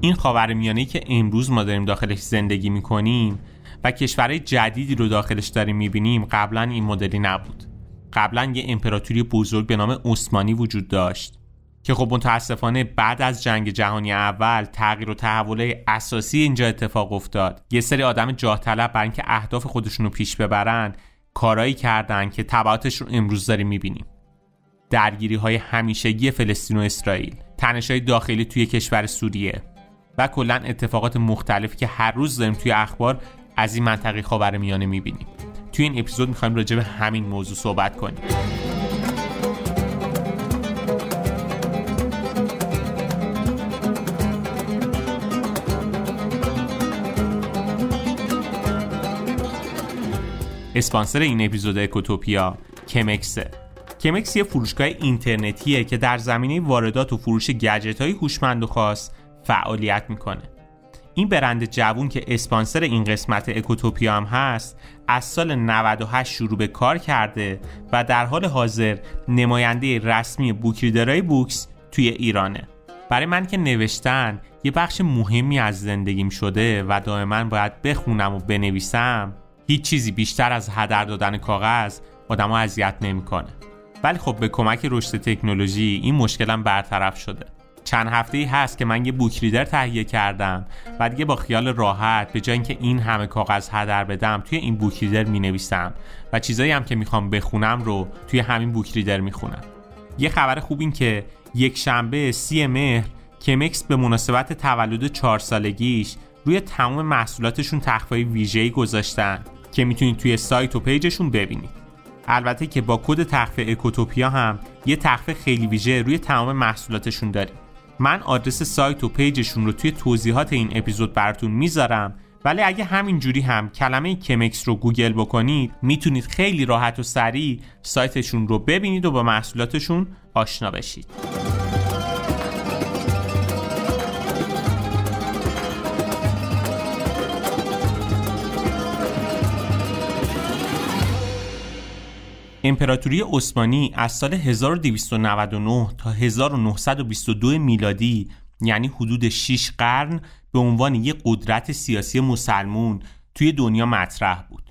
این خاورمیانه که امروز ما داریم داخلش زندگی می‌کنیم و کشورهای جدیدی رو داخلش داریم می‌بینیم قبلا این مدلی نبود. قبلا یه امپراتوری بزرگ به نام عثمانی وجود داشت که خب متاسفانه بعد از جنگ جهانی اول تغییر و تحول اساسی اینجا اتفاق افتاد. یه سری آدم جاه طلب برای اینکه اهداف خودشون رو پیش ببرن کارایی کردن که تبعاتش رو امروز داریم می‌بینیم. درگیری های همیشگی فلسطین و اسرائیل تنش های داخلی توی کشور سوریه. و کلا اتفاقات مختلفی که هر روز داریم توی اخبار از این منطقه خاور میانه می‌بینیم. توی این اپیزود می‌خوایم راجع به همین موضوع صحبت کنیم. اسپانسر این اپیزود اکوتوپیا کمکسه کمکس یه فروشگاه اینترنتیه که در زمینه واردات و فروش گجت های هوشمند و خاص فعالیت می‌کنه. این برند جوون که اسپانسر این قسمت اکوتوپیا هم هست از سال 98 شروع به کار کرده و در حال حاضر نماینده رسمی بوکریدرای بوکس توی ایرانه. برای من که نوشتن یه بخش مهمی از زندگیم شده و دائما باید بخونم و بنویسم هیچ چیزی بیشتر از هدر دادن کاغذ آدمو اذیت نمی‌کنه. ولی خب به کمک رشد تکنولوژی این مشکلم برطرف شده. چند هفته ای هست که من یه بوک ریدر تهیه کردم. و دیگه با خیال راحت به جای اینکه این همه کاغذ هدر بدم توی این بوک ریدر می نویسم و چیزایی هم که می‌خوام بخونم رو توی همین بوک ریدر می‌خونم. یه خبر خوب این که یک شنبه سی مهر کمکس به مناسبت تولد چهار سالگیش روی تمام محصولاتشون تخفای ویژه‌ای گذاشتن که می‌تونید توی سایت و پیجشون ببینید. البته که با کد تخفیه اکوتوپیا هم یه تخفیه خیلی ویژه روی تمام محصولاتشون داریم. من آدرس سایت و پیجشون رو توی توضیحات این اپیزود براتون می‌ذارم. ولی اگه همین جوری هم کلمه کمکس رو گوگل بکنید می‌تونید خیلی راحت و سریع سایتشون رو ببینید و با محصولاتشون آشنا بشید. امپراتوری عثمانی از سال 1299 تا 1922 میلادی یعنی حدود 6 قرن به عنوان یک قدرت سیاسی مسلمون توی دنیا مطرح بود.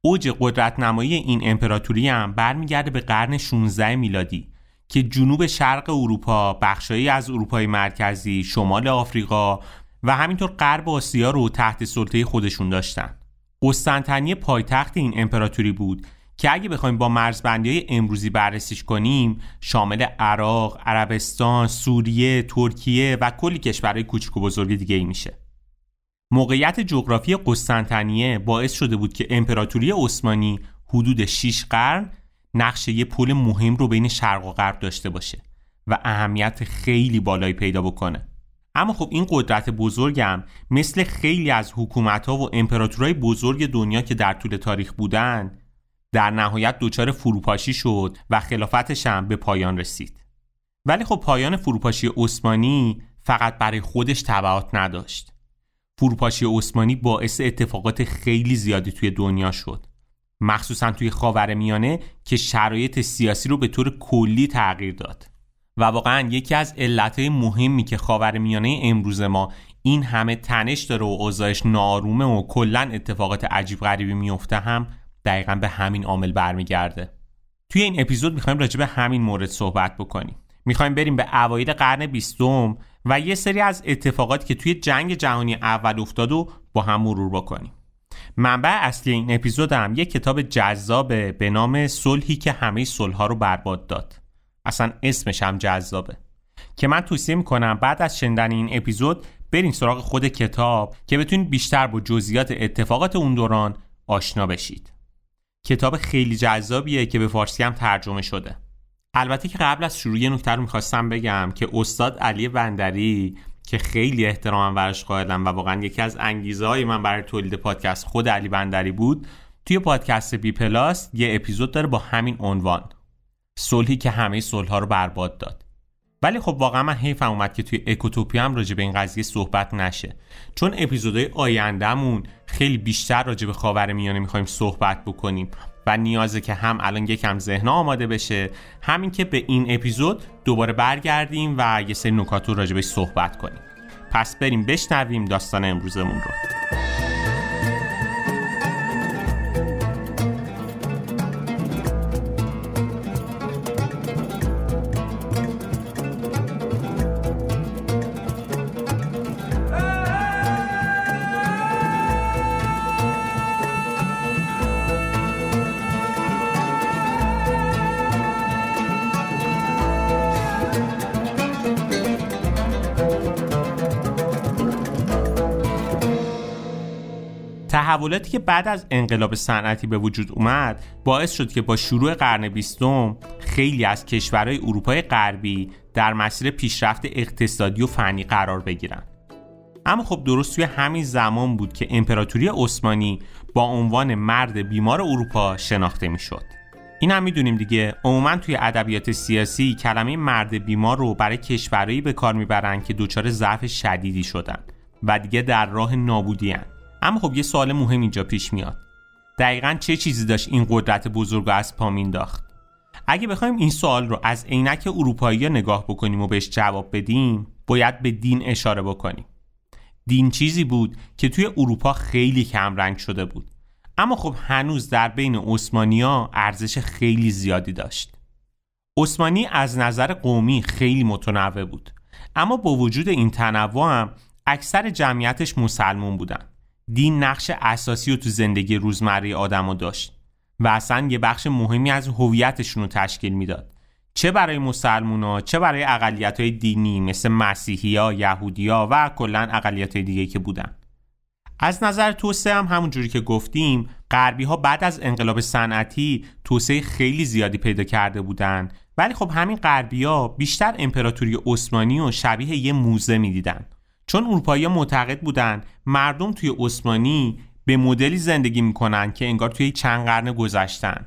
اوج قدرت نمایی این امپراتوری هم برمیگرده به قرن 16 میلادی که جنوب شرق اروپا، بخشایی از اروپای مرکزی، شمال آفریقا و همینطور غرب آسیا رو تحت سلطه خودشون داشتن. قسطنطنیه پایتخت این امپراتوری بود که اگه بخوایم با مرزبندی های امروزی بررسیش کنیم شامل عراق، عربستان، سوریه، ترکیه و کلی کشورهای کوچک و بزرگ دیگه ای میشه. موقعیت جغرافی قسطنطنیه باعث شده بود که امپراتوری عثمانی حدود 6 قرن نقش یه پل مهم رو بین شرق و غرب داشته باشه و اهمیت خیلی بالایی پیدا بکنه. اما خب این قدرت بزرگم مثل خیلی از حکومت ها و امپراتورهای بزرگ دنیا که در طول تاریخ بودن در نهایت دچار فروپاشی شد و خلافتش هم به پایان رسید. ولی خب پایان فروپاشی عثمانی فقط برای خودش تبعات نداشت. فروپاشی عثمانی باعث اتفاقات خیلی زیادی توی دنیا شد. مخصوصا توی خاورمیانه که شرایط سیاسی رو به طور کلی تغییر داد. و واقعا یکی از علتهای مهمی که خاورمیانه امروز ما این همه تنش داره و اوضاعش نارومه و کلا اتفاقات عجیب غریبی میفته هم دقیقا به همین عامل برمیگرده. توی این اپیزود می‌خوایم راجع به همین مورد صحبت بکنیم. می‌خوایم بریم به اوایل قرن بیستم و یه سری از اتفاقاتی که توی جنگ جهانی اول افتاد و با هم مرور بکنیم. منبع اصلی این اپیزود هم یه کتاب جذابه به نام صلحی که همه صلحها رو برباد داد. اصلا اسمش هم جذابه. که من توصیه می‌کنم بعد از شنیدن این اپیزود برین سراغ خود کتاب که بتونید بیشتر با جزئیات اتفاقات اون دوران آشنا بشید. کتاب خیلی جذابیه که به فارسی هم ترجمه شده. البته که قبل از شروع یه نکته رو می‌خواستم بگم که استاد علی بندری که خیلی احترامم برش قائلم و واقعا یکی از انگیزه های من برای تولید پادکست خود علی بندری بود توی پادکست بی پلاس یه اپیزود داره با همین عنوان. صلحی که همه صلح ها رو برباد داد. ولی خب واقعا من حیفم اومد که توی اکوتوپی هم راجع به این قضیه صحبت نشه. چون اپیزودهای آیندهمون خیلی بیشتر راجع به خاور میانه می‌خوایم صحبت بکنیم و نیازه که هم الان یکم ذهن آماده بشه همین که به این اپیزود دوباره برگردیم و یه سری نکات رو راجع صحبت کنیم. پس بریم بشنویم داستان امروزمون رو. تحولاتی که بعد از انقلاب صنعتی به وجود اومد باعث شد که با شروع قرن بیستم خیلی از کشورهای اروپای غربی در مسیر پیشرفت اقتصادی و فنی قرار بگیرن اما خب درست توی همین زمان بود که امپراتوری عثمانی با عنوان مرد بیمار اروپا شناخته می‌شد. این هم می‌دونیم دیگه عموما توی ادبیات سیاسی کلمه مرد بیمار رو برای کشورهایی به کار می‌برن که دچار ضعف شدیدی شدن و دیگه در راه نابودی. اما خب یه سوال مهم اینجا پیش میاد. دقیقا چه چیزی داشت این قدرت بزرگ از پا مینداخت؟ اگه بخوایم این سوال رو از عینک اروپایی نگاه بکنیم و بهش جواب بدیم باید به دین اشاره بکنیم. دین چیزی بود که توی اروپا خیلی کم رنگ شده بود. اما خب هنوز در بین عثمانیا ارزش خیلی زیادی داشت. عثمانی از نظر قومی خیلی متنوع بود. اما با وجود این تنوع هم اکثر جمعیتش مسلمون بودن. دین نقش اساسی رو تو زندگی روزمره آدم داشت و اصلا یه بخش مهمی از هویتشون رو تشکیل می‌داد. چه برای مسلمونا چه برای اقلیت های دینی مثل مسیحی ها و کلا اقلیت های دیگه که بودن. از نظر توسعه هم همونجوری که گفتیم غربی ها بعد از انقلاب صنعتی توسعه خیلی زیادی پیدا کرده بودن. ولی خب همین غربی ها بیشتر امپراتوری عثمانی و شبیه یه موزه می‌دیدن. چون اروپایی معتقد بودن مردم توی عثمانی به مدلی زندگی می‌کنن که انگار توی چند قرن گذشتن.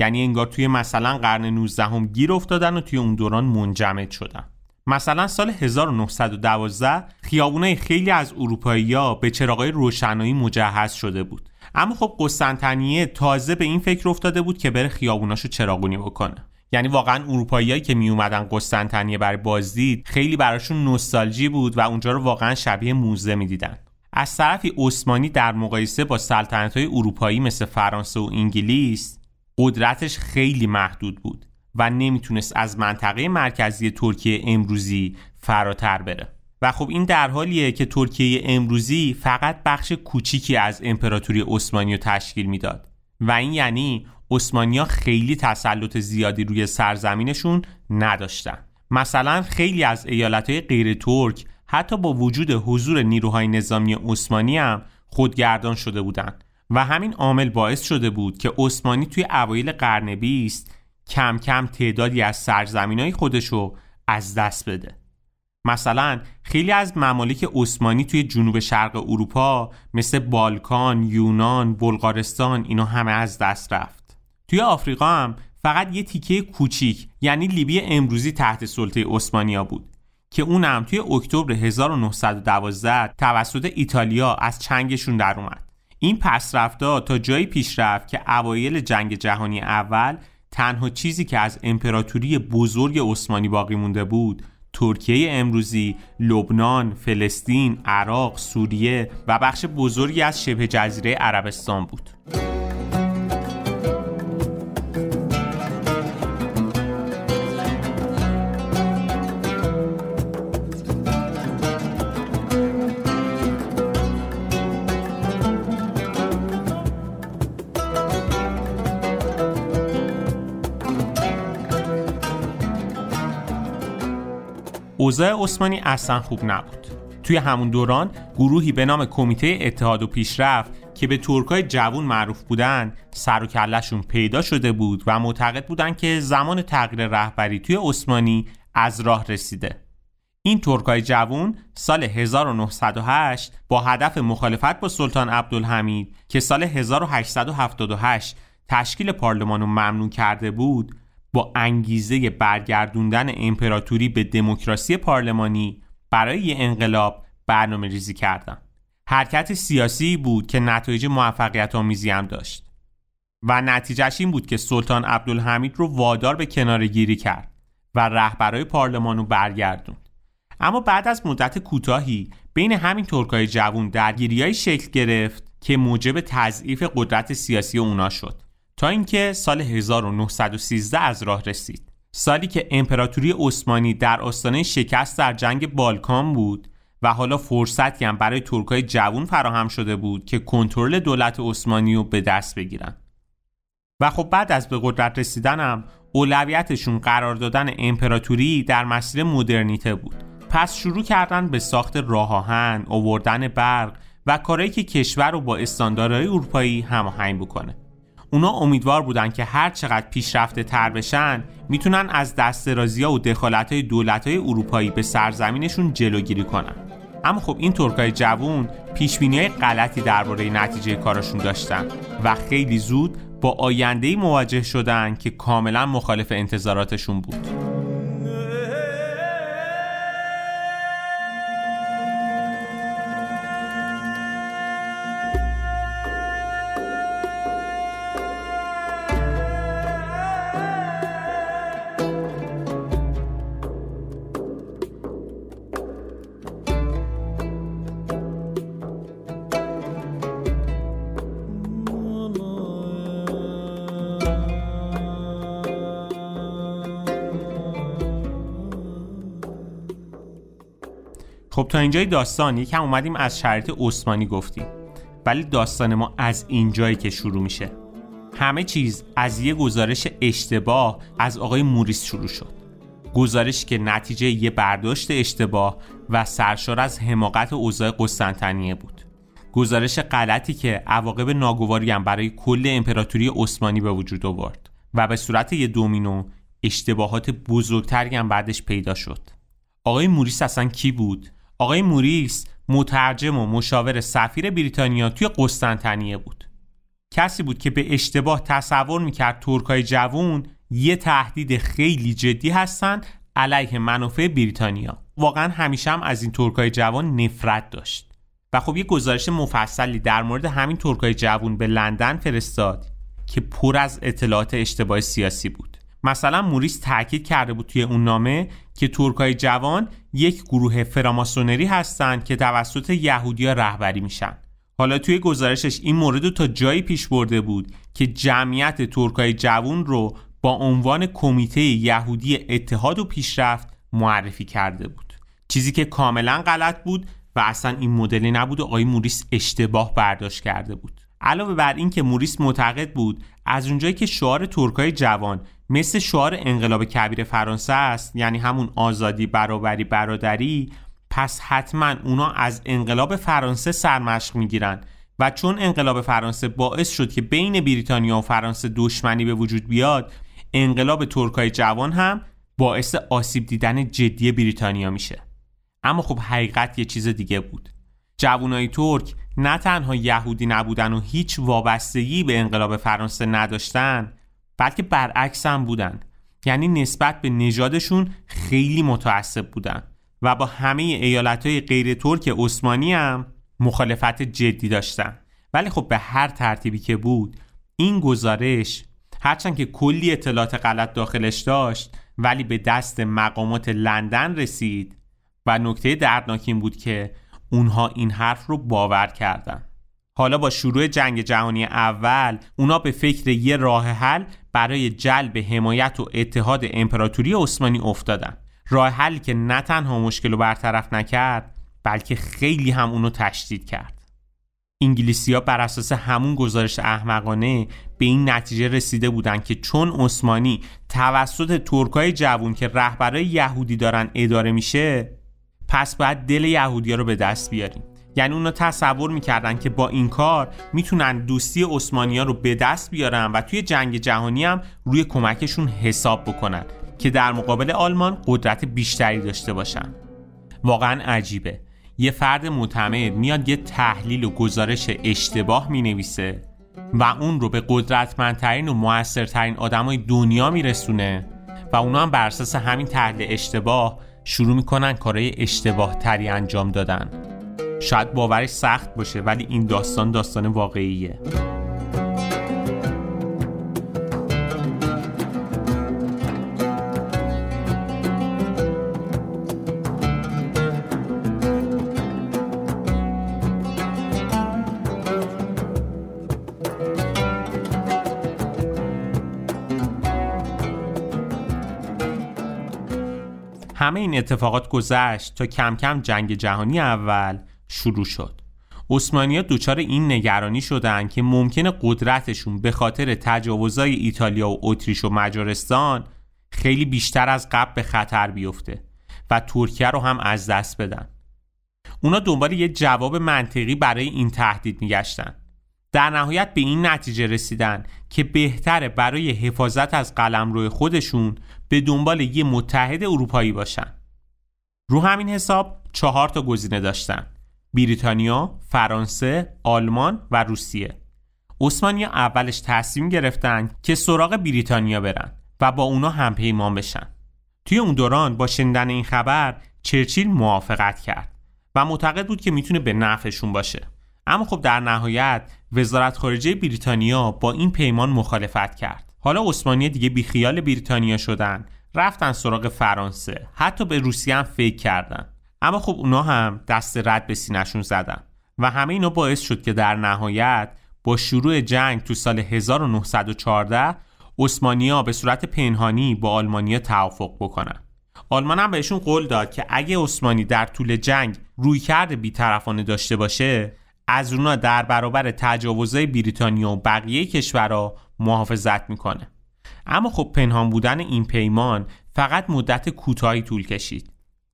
یعنی انگار توی مثلا قرن 19 هم گیر افتادن و توی اون دوران منجمد شدن. مثلا سال 1912 خیابونای خیلی از اروپایی‌ها به چراغای روشنایی مجهز شده بود. اما خب قسطنطنیه تازه به این فکر افتاده بود که بره خیابوناشو چراغونی بکنه. یعنی واقعا اروپاییایی که می اومدن قسطنطنیه برای بازدید خیلی براشون نوستالژی بود و اونجا رو واقعا شبیه موزه می‌دیدن. از طرفی عثمانی در مقایسه با سلطنت های اروپایی مثل فرانسه و انگلیس قدرتش خیلی محدود بود و نمی‌تونست از منطقه مرکزی ترکیه امروزی فراتر بره. و خب این در حالیه که ترکیه امروزی فقط بخش کوچیکی از امپراتوری عثمانی رو تشکیل می‌داد. و این یعنی ها خیلی تسلط زیادی روی سرزمینشون نداشتن. مثلا خیلی از ایالتهای غیر ترک حتی با وجود حضور نیروهای نظامی عثمانی هم خودگردان شده بودند و همین عامل باعث شده بود که عثمانی توی اوایل قرن بیست کم کم تعدادی از سرزمین خودشو از دست بده. مثلا خیلی از ممالک عثمانی توی جنوب شرق اروپا مثل بالکان، یونان، بلغارستان اینا همه از دست رفت. توی آفریقا هم فقط یه تیکه کوچیک یعنی لیبی امروزی تحت سلطه عثمانیا بود که اونم توی اکتبر 1912 توسط ایتالیا از چنگشون در اومد این پسرفتا تا جایی پیش رفت که اوایل جنگ جهانی اول تنها چیزی که از امپراتوری بزرگ عثمانی باقی مونده بود ترکیه امروزی، لبنان، فلسطین، عراق، سوریه و بخش بزرگی از شبه جزیره عربستان بود. اوضاع عثمانی اصلا خوب نبود. توی همون دوران گروهی به نام کمیته اتحاد و پیشرفت که به ترکای جوون معروف بودن سر و کلشون پیدا شده بود و معتقد بودن که زمان تغییر رهبری توی عثمانی از راه رسیده. این ترکای جوون سال 1908 با هدف مخالفت با سلطان عبدالحمید که سال 1878 تشکیل پارلمان رو ممنوع کرده بود با انگیزه برگردوندن امپراتوری به دموکراسی پارلمانی برای یه انقلاب برنامه ریزی کردند. حرکت سیاسی بود که نتایج موفقیت آمیزی هم داشت و نتیجهش این بود که سلطان عبدالحمید رو وادار به کنار گیری کرد و رهبرای پارلمان رو برگردوند اما بعد از مدت کوتاهی بین همین ترکای جوون درگیریای شکل گرفت که موجب تضعیف قدرت سیاسی اونا شد تا اینکه سال 1913 از راه رسید. سالی که امپراتوری عثمانی در آستانه شکست در جنگ بالکان بود و حالا فرصتی هم برای ترکای جوون فراهم شده بود که کنترل دولت عثمانی رو به دست بگیرن. و خب بعد از به قدرت رسیدنم اولویتشون قرار دادن امپراتوری در مسیر مدرنیته بود. پس شروع کردن به ساخت راه آهن، آوردن برق و کارهایی که کشور رو با استانداردهای اروپایی هماهنگ بکنه. اونا امیدوار بودن که هر چقدر پیشرفته تر بشن می‌تونن از دست ها و دخالت های دولت های اروپایی به سرزمینشون جلوگیری کنن. اما خب این ترکای جوون پیش های غلطی درباره نتیجه کارشون داشتن و خیلی زود با آینده مواجه شدن که کاملا مخالف انتظاراتشون بود. خب تا اینجای داستان یکم اومدیم از شرایط عثمانی گفتیم. ولی داستان ما از اینجایی که شروع میشه. همه چیز از یه گزارش اشتباه از آقای موریس شروع شد. گزارشی که نتیجه یه برداشت اشتباه و سرشار از حماقت اوضاع قسطنطنیه بود. گزارش غلطی که عواقب ناگواری هم برای کل امپراتوری عثمانی به وجود آورد و به صورت یه دومینو اشتباهات بزرگتری هم بعدش پیدا شد. آقای موریس اصلا کی بود؟ آقای موریس مترجم و مشاور سفیر بریتانیا توی قسطنطنیه بود. کسی بود که به اشتباه تصور می‌کرد ترکای جوون یه تهدید خیلی جدی هستن علیه منافع بریتانیا. واقعا همیشه هم از این ترکای جوان نفرت داشت. و خب یه گزارش مفصلی در مورد همین ترکای جوون به لندن فرستاد که پر از اطلاعات اشتباه سیاسی بود. مثلا موریس تاکید کرده بود توی اون نامه که ترکای جوان یک گروه فراماسونری هستند که توسط یهودیا رهبری میشن. حالا توی گزارشش این مورد رو تا جایی پیش برده بود که جمعیت ترکای جوان رو با عنوان کمیته یهودی اتحاد و پیشرفت معرفی کرده بود. چیزی که کاملا غلط بود و اصلا این مدلی نبود و آقای موریس اشتباه برداشت کرده بود. علاوه بر این که موریس معتقد بود از اونجایی که شعار ترکای جوان مثل شعار انقلاب کبیر فرانسه است یعنی همون آزادی برابری برادری پس حتما اونا از انقلاب فرانسه سرمشق می‌گیرن. و چون انقلاب فرانسه باعث شد که بین بریتانیا و فرانسه دشمنی به وجود بیاد انقلاب ترکای جوان هم باعث آسیب دیدن جدی بریتانیا میشه. اما خب حقیقت یه چیز دیگه بود. جوانای ترک نه تنها یهودی نبودن و هیچ وابستگی به انقلاب فرانسه نداشتن بلکه برعکس هم بودن. یعنی نسبت به نژادشون خیلی متعصب بودن و با همه ایالت های غیر ترک عثمانی هم مخالفت جدی داشتن. ولی خب به هر ترتیبی که بود این گزارش هرچند که کلی اطلاعات غلط داخلش داشت ولی به دست مقامات لندن رسید و نکته دردناک این بود که اونها این حرف رو باور کردن. حالا با شروع جنگ جهانی اول اونا به فکر یه راه حل برای جلب حمایت و اتحاد امپراتوری عثمانی افتادن. راه حلی که نه تنها مشکل رو برطرف نکرد بلکه خیلی هم اونو تشدید کرد. انگلیسی ها بر اساس همون گزارش احمقانه به این نتیجه رسیده بودند که چون عثمانی توسط ترکای جوون که رهبرای یهودی دارن اداره میشه پس باید دل یهودیا رو به دست بیاریم. یعنی اونا تصور می‌کردن که با این کار می‌تونن دوستی عثمانی ها رو به دست بیارن و توی جنگ جهانی هم روی کمکشون حساب بکنن که در مقابل آلمان قدرت بیشتری داشته باشن. واقعا عجیبه. یه فرد معتمد میاد یه تحلیل و گزارش اشتباه می‌نویسه و اون رو به قدرتمندترین و موثرترین آدمای دنیا میرسونه و اونا هم بر اساس همین تحلیل اشتباه شروع می‌کنن کارهای اشتباه تری انجام دادن. شاید باورش سخت باشه ولی این داستان داستان واقعیه. همه این اتفاقات گذشت تا کم کم جنگ جهانی اول شروع شد. ها دچار این نگرانی شدند که ممکنه قدرتشون به خاطر تجاوزای ایتالیا و اتریش و مجارستان خیلی بیشتر از قبل به خطر بیفته و ترکیه رو هم از دست بدن. اونا دنبال یه جواب منطقی برای این تهدید میگشتن. در نهایت به این نتیجه رسیدن که بهتره برای حفاظت از قلمرو خودشون به دنبال یه متحد اروپایی باشن. رو همین حساب چهار تا گزینه داشتن. بریتانیا، فرانسه، آلمان و روسیه. عثمانیا اولش تصمیم گرفتن که سراغ بریتانیا برن و با اونا هم پیمان بشن. توی اون دوران با شنیدن این خبر چرچیل موافقت کرد و معتقد بود که می‌تونه به نفعشون باشه. اما خب در نهایت وزارت خارجه بریتانیا با این پیمان مخالفت کرد. حالا عثمانی دیگه بیخیال بریتانیا شدن رفتن سراغ فرانسه حتی به روسیه هم فکر کردن. اما خب اونا هم دست رد به سینشون زدن و همه اینا باعث شد که در نهایت با شروع جنگ تو سال 1914 اسمانیا به صورت پنهانی با آلمانیا توافق بکنن. آلمان هم بهشون قول داد که اگه عثمانی در طول جنگ روی کرده بیطرفانه داشته باشه از اونا در برابر تجاوزهای بریتانیا و بقیه کشورها محافظت می‌کنه. اما خب پنهان بودن این پیمان فقط مدت کوتاهی طول کشید.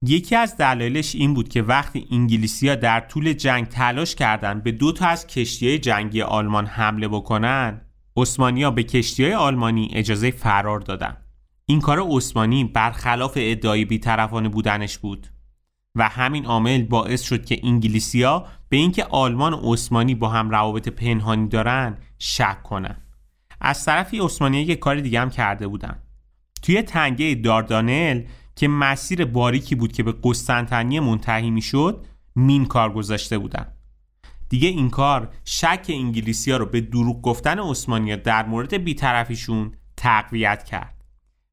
یکی از دلایلش این بود که وقتی انگلیسیا در طول جنگ تلاش کردند به دو تا از کشتی جنگی آلمان حمله بکنن عثمانیا به کشتی آلمانی اجازه فرار دادن. این کار عثمانی برخلاف ادعای بیطرفانه بودنش بود و همین عامل باعث شد که انگلیسیا به اینکه آلمان و عثمانی با هم روابط پنهانی دارن شک کنن. از طرفی عثمانی یک کار دیگه هم کرده بودن. توی تنگه داردانل که مسیر باریکی بود که به قسطنطنیه منتهی می‌شد مین کار گذاشته بودن دیگه این کار شک انگلیسی ها رو به دروغ گفتن عثمانی در مورد بیطرفیشون تقویت کرد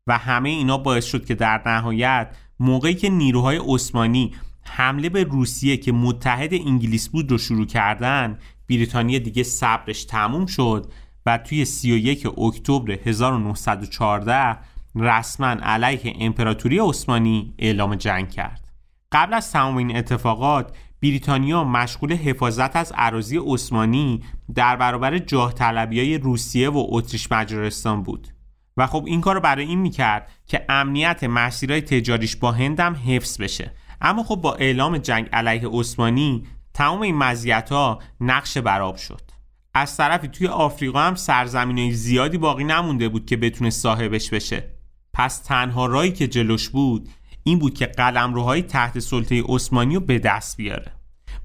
و همه اینا باعث شد که در نهایت موقعی که نیروهای عثمانی حمله به روسیه که متحد انگلیس بود رو شروع کردن بریتانیا دیگه صبرش تموم شد و توی 31 اکتبر 1914 رسما علیه امپراتوری عثمانی اعلام جنگ کرد. قبل از تمام این اتفاقات بریتانیا مشغول حفاظت از عراضی عثمانی در برابر جاه های روسیه و اتریش مجارستان بود. و خب این کار برای این می‌کرد که امنیت مسیرهای تجاریش با هندم حفظ بشه. اما خب با اعلام جنگ علیه عثمانی تمام این مزیت ها نقش براب شد. از طرفی توی آفریقا هم سرزمین زیادی باقی نمونده بود که بتونه صاحبش بشه. پس تنها رایی که جلوش بود این بود که قلمروهای تحت سلطه عثمانی رو به دست بیاره.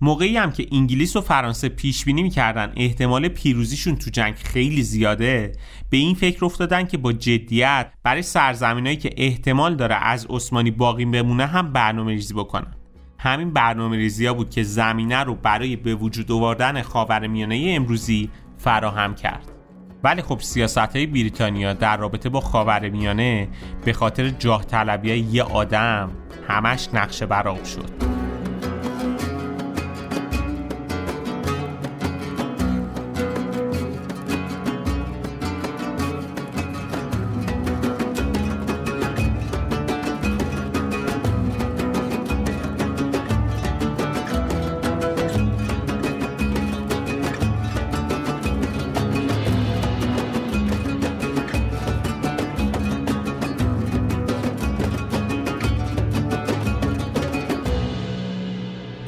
موقعی هم که انگلیس و فرانسه پیش بینی می‌کردن احتمال پیروزیشون تو جنگ خیلی زیاده به این فکر افتادن که با جدیت برای سرزمینایی که احتمال داره از عثمانی باقی بمونه هم برنامه ریزی بکنن. همین برنامه ریزی ها بود که زمینه رو برای به وجود آوردن خاورمیانه امروزی فراهم کرد. ولی خب سیاست های بریتانیا در رابطه با خاورمیانه به خاطر جاه طلبی یه آدم همش نقشه براب شد.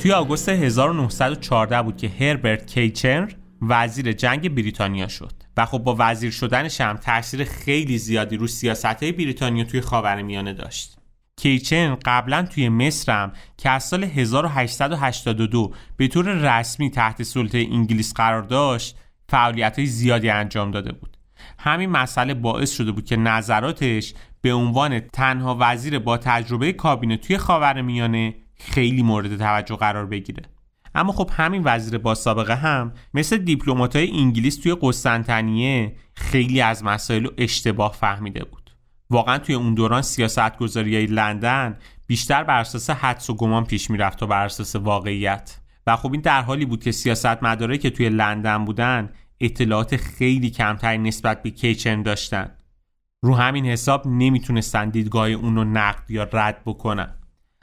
توی آگوست 1914 بود که هربرت کیچنر وزیر جنگ بریتانیا شد و خب با وزیر شدنش هم تاثیر خیلی زیادی رو سیاست های بریتانیا توی خاورمیانه داشت. کیچن قبلا توی مصرم که از سال 1882 به طور رسمی تحت سلطه انگلیس قرار داشت فعالیت های زیادی انجام داده بود. همین مسئله باعث شده بود که نظراتش به عنوان تنها وزیر با تجربه کابینه توی خاورمیانه خیلی مورد توجه قرار بگیره. اما خب همین وزیر با سابقه هم مثل دیپلمات‌های انگلیس توی قسطنطنیه خیلی از مسائل رو اشتباه فهمیده بود. واقعا توی اون دوران سیاست گذاری لندن بیشتر بر اساس حدس و گمان پیش می‌رفت و بر اساس واقعیت. و خب این در حالی بود که سیاست مداره که توی لندن بودن اطلاعات خیلی کمتر نسبت به کیچن داشتن. رو همین حساب نمی‌تونستن دیدگاه اون رو نقد یا رد بکنن.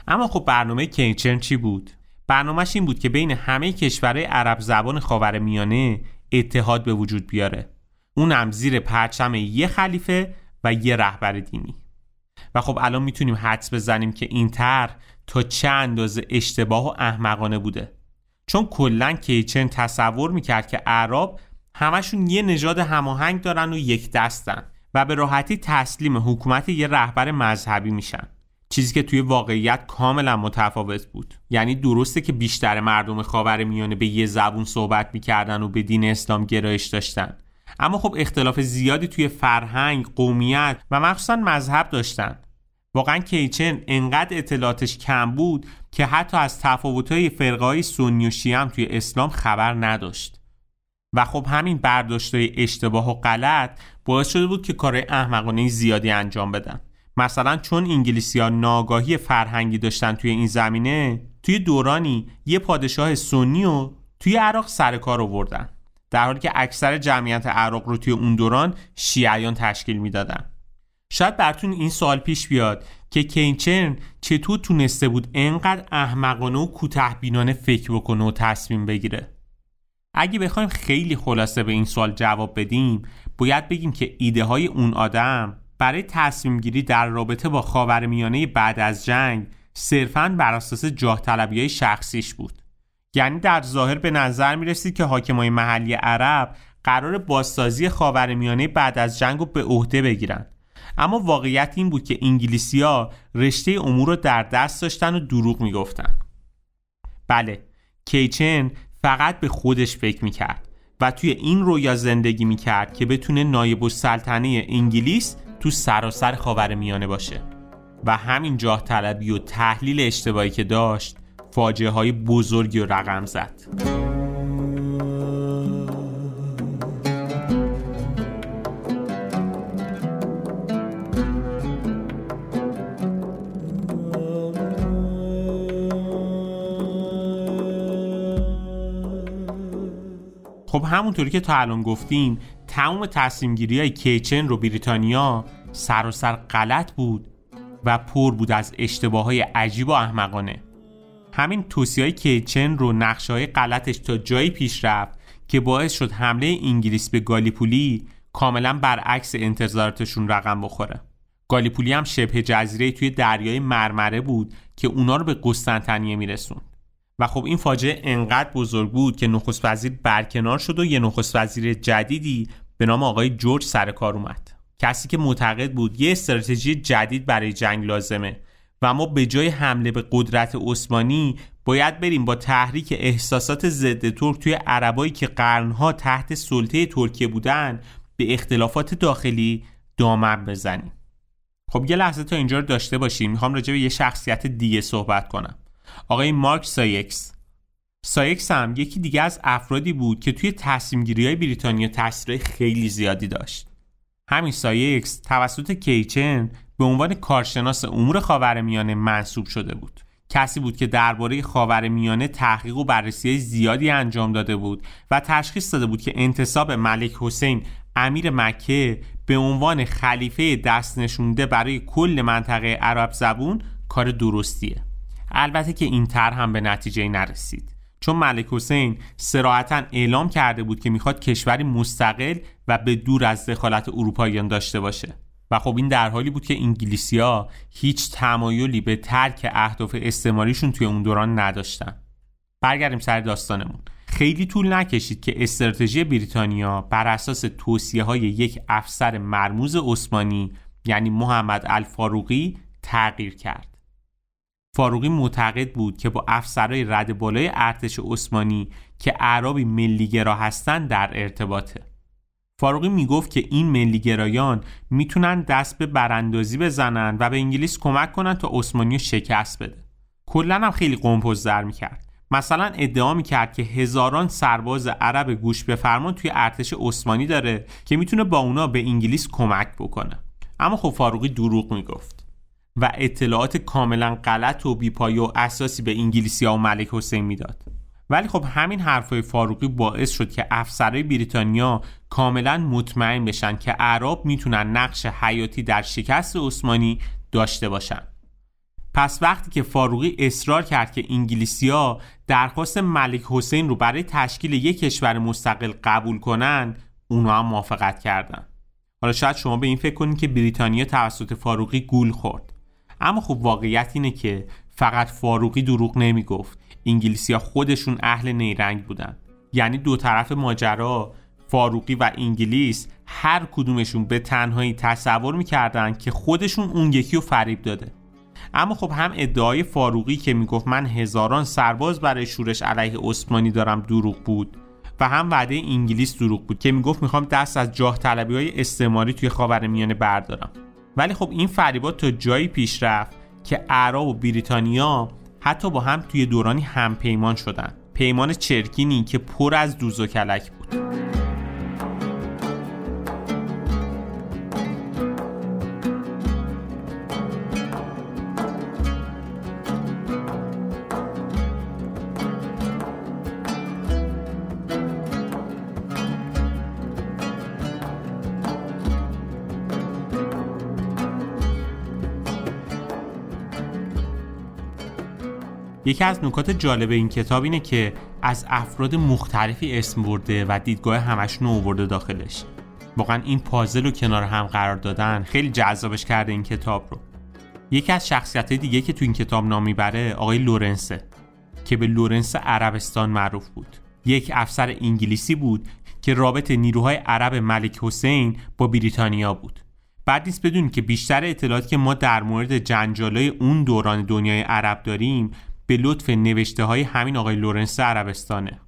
اما خب برنامه کیچن چی بود؟ برنامهش این بود که بین همه کشورهای عرب زبان خاور میانه اتحاد به وجود بیاره. اونم زیر پرچم یه خلیفه و یه رهبر دینی. و خب الان می‌تونیم حدس بزنیم که این طرح تا چه اندازه اشتباه و احمقانه بوده. چون کلا کیچن تصور می‌کرد که عرب همشون یه نژاد هماهنگ دارن و یک دستن و به راحتی تسلیم حکومت یه رهبر مذهبی میشن. چیزی که توی واقعیت کاملا متفاوت بود. یعنی درسته که بیشتر مردم خاور میانه به یه زبون صحبت می‌کردن و به دین اسلام گرایش داشتن. اما خب اختلاف زیادی توی فرهنگ، قومیت و مخصوصا مذهب داشتن. واقعا کیچن انقدر اطلاعاتش کم بود که حتی از تفاوت‌های فرقای سنی و شیعه توی اسلام خبر نداشت. و خب همین برداشتهای اشتباه و غلط باعث شده بود که کارهای احمقانه زیادی انجام بدن. مثلا چون انگلیسی ها ناگاهی فرهنگی داشتن توی این زمینه توی دورانی یه پادشاه سنی و توی عراق سر کار آوردن. در حالی که اکثر جمعیت عراق رو توی اون دوران شیعیان تشکیل می‌دادن. شاید براتون این سوال پیش بیاد که کینچرن چطور تونسته بود انقدر احمقانه و کوتهبینانه فکر بکنه و تصمیم بگیره؟ اگه بخوایم خیلی خلاصه به این سوال جواب بدیم باید بگیم که ایده های اون آدم برای تصمیم گیری در رابطه با خاورمیانه بعد از جنگ صرفاً بر اساس جاه طلبی شخصیش بود. یعنی در ظاهر به نظر می رسید که حاکمای محلی عرب قرار بازسازی خاورمیانه بعد از جنگ رو به عهده بگیرن. اما واقعیت این بود که انگلیسیا رشته امور رو در دست داشتن و دروغ می‌گفتن. بله کیچن فقط به خودش فکر می‌کرد و توی این رویا زندگی می‌کرد که بتونه نایب السلطنه انگلیس تو سراسر خاور میانه باشه و همین جاه طلبی و تحلیل اشتباهی که داشت فاجعه های بزرگی و رقم زد. خب همونطوری که تا الان گفتیم تمام تصمیم گیری های کیچن رو بریتانیا سر و سر غلط بود و پر بود از اشتباه های عجیب و احمقانه. همین توصیه های کیچن رو نقشه های غلطش تا جایی پیش رفت که باعث شد حمله انگلیس به گالیپولی کاملا برعکس انتظاراتشون رقم بخوره. گالیپولی هم شبه جزیره توی دریای مرمره بود که اونا رو به قسطنطنیه میرسون و خب این فاجعه انقدر بزرگ بود که نخست وزیر برکنار شد و یه نخست وزیر جدیدی به نام آقای جورج سر کار اومد. کسی که معتقد بود یه استراتژی جدید برای جنگ لازمه و ما به جای حمله به قدرت عثمانی باید بریم با تحریک احساسات ضد ترک توی عربایی که قرنها تحت سلطه ترکیه بودن به اختلافات داخلی دامن بزنیم. خب یه لحظه تا اینجا رو داشته باشیم. می‌خوام راجع به یه شخصیت دیگه صحبت کنم. آقای مارک سایکس. سایکس هم یکی دیگه از افرادی بود که توی تصمیم گیری های بریتانیا تاثیر خیلی زیادی داشت. همین سایکس توسط کیچنر به عنوان کارشناس امور خاورمیانه منصوب شده بود. کسی بود که درباره خاورمیانه تحقیق و بررسی زیادی انجام داده بود و تشخیص داده بود که انتصاب ملک حسین امیر مکه به عنوان خلیفه دست نشونده برای کل منطقه عرب زبون کار درستیه. البته که این تر هم به نتیجه نرسید. چون ملک حسین سراحتا اعلام کرده بود که می‌خواد کشوری مستقل و به دور از دخالت اروپاییان داشته باشه. و خب این در حالی بود که انگلیسیا هیچ تمایلی به ترک اهداف استعماریشون توی اون دوران نداشتن. برگردیم سر داستانمون. خیلی طول نکشید که استراتژی بریتانیا بر اساس توصیه های یک افسر مرموز عثمانی یعنی محمد الفاروقی تغییر کرد. فاروقی معتقد بود که با افسرهای رد بالای ارتش عثمانی که اعرابی ملیگرا هستند در ارتباطه. فاروقی می‌گفت که این ملیگرایان می‌تونن دست به براندازی بزنن و به انگلیس کمک کنن تا عثمانی شکست بده. کلا هم خیلی قمپوز در می‌کرد. مثلا ادعا می‌کرد که هزاران سرباز عرب گوش به فرمان توی ارتش عثمانی داره که می‌تونه با اونا به انگلیس کمک بکنه. اما خب فاروقی دروغ می‌گفت و اطلاعات کاملا غلط و بیپایه و اساسی به انگلیسی ها و ملک حسین می‌داد. ولی خب همین حرفای فاروقی باعث شد که افسرهای بریتانیا کاملا مطمئن بشن که عرب می‌تونن نقش حیاتی در شکست عثمانی داشته باشن. پس وقتی که فاروقی اصرار کرد که انگلیسیا درخواست ملک حسین رو برای تشکیل یک کشور مستقل قبول کنن اونا هم موافقت کردند. حالا شاید شما به این فکر کنید که بریتانیا توسط فاروقی گول خورد. اما خب واقعیت اینه که فقط فاروقی دروغ نمی‌گفت. انگلیسیا خودشون اهل نیرنگ بودن. یعنی دو طرف ماجرا فاروقی و انگلیس هر کدومشون به تنهایی تصور می‌کردن که خودشون اون یکی رو فریب داده. اما خب هم ادعای فاروقی که می‌گفت من هزاران سرباز برای شورش علیه عثمانی دارم دروغ بود و هم وعده انگلیس دروغ بود که می‌گفت می‌خوام دست از جاه طلبی های استعماری توی میانه بردارم. ولی خب این فریبات تا جایی پیش رفت که اعراب و بریتانیا حتی با هم توی دورانی هم پیمان شدن. پیمان چرکینی که پر از دوز و کلک بود. یکی از نکات جالب این کتاب اینه که از افراد مختلفی اسم برده و دیدگاه همشون آورده داخلش. واقعا این پازل رو کنار هم قرار دادن خیلی جذابش کرده این کتاب رو. یکی از شخصیت دیگه که تو این کتاب نام می‌بره آقای لورنسه که به لورنس عربستان معروف بود. یک افسر انگلیسی بود که رابط نیروهای عرب ملک حسین با بریتانیا بود. بعد نیست بدونید که بیشتر اطلاعاتی که ما در مورد جنجالای اون دوران دنیای عرب داریم به لطف نوشته های همین آقای لورنس عربستانه.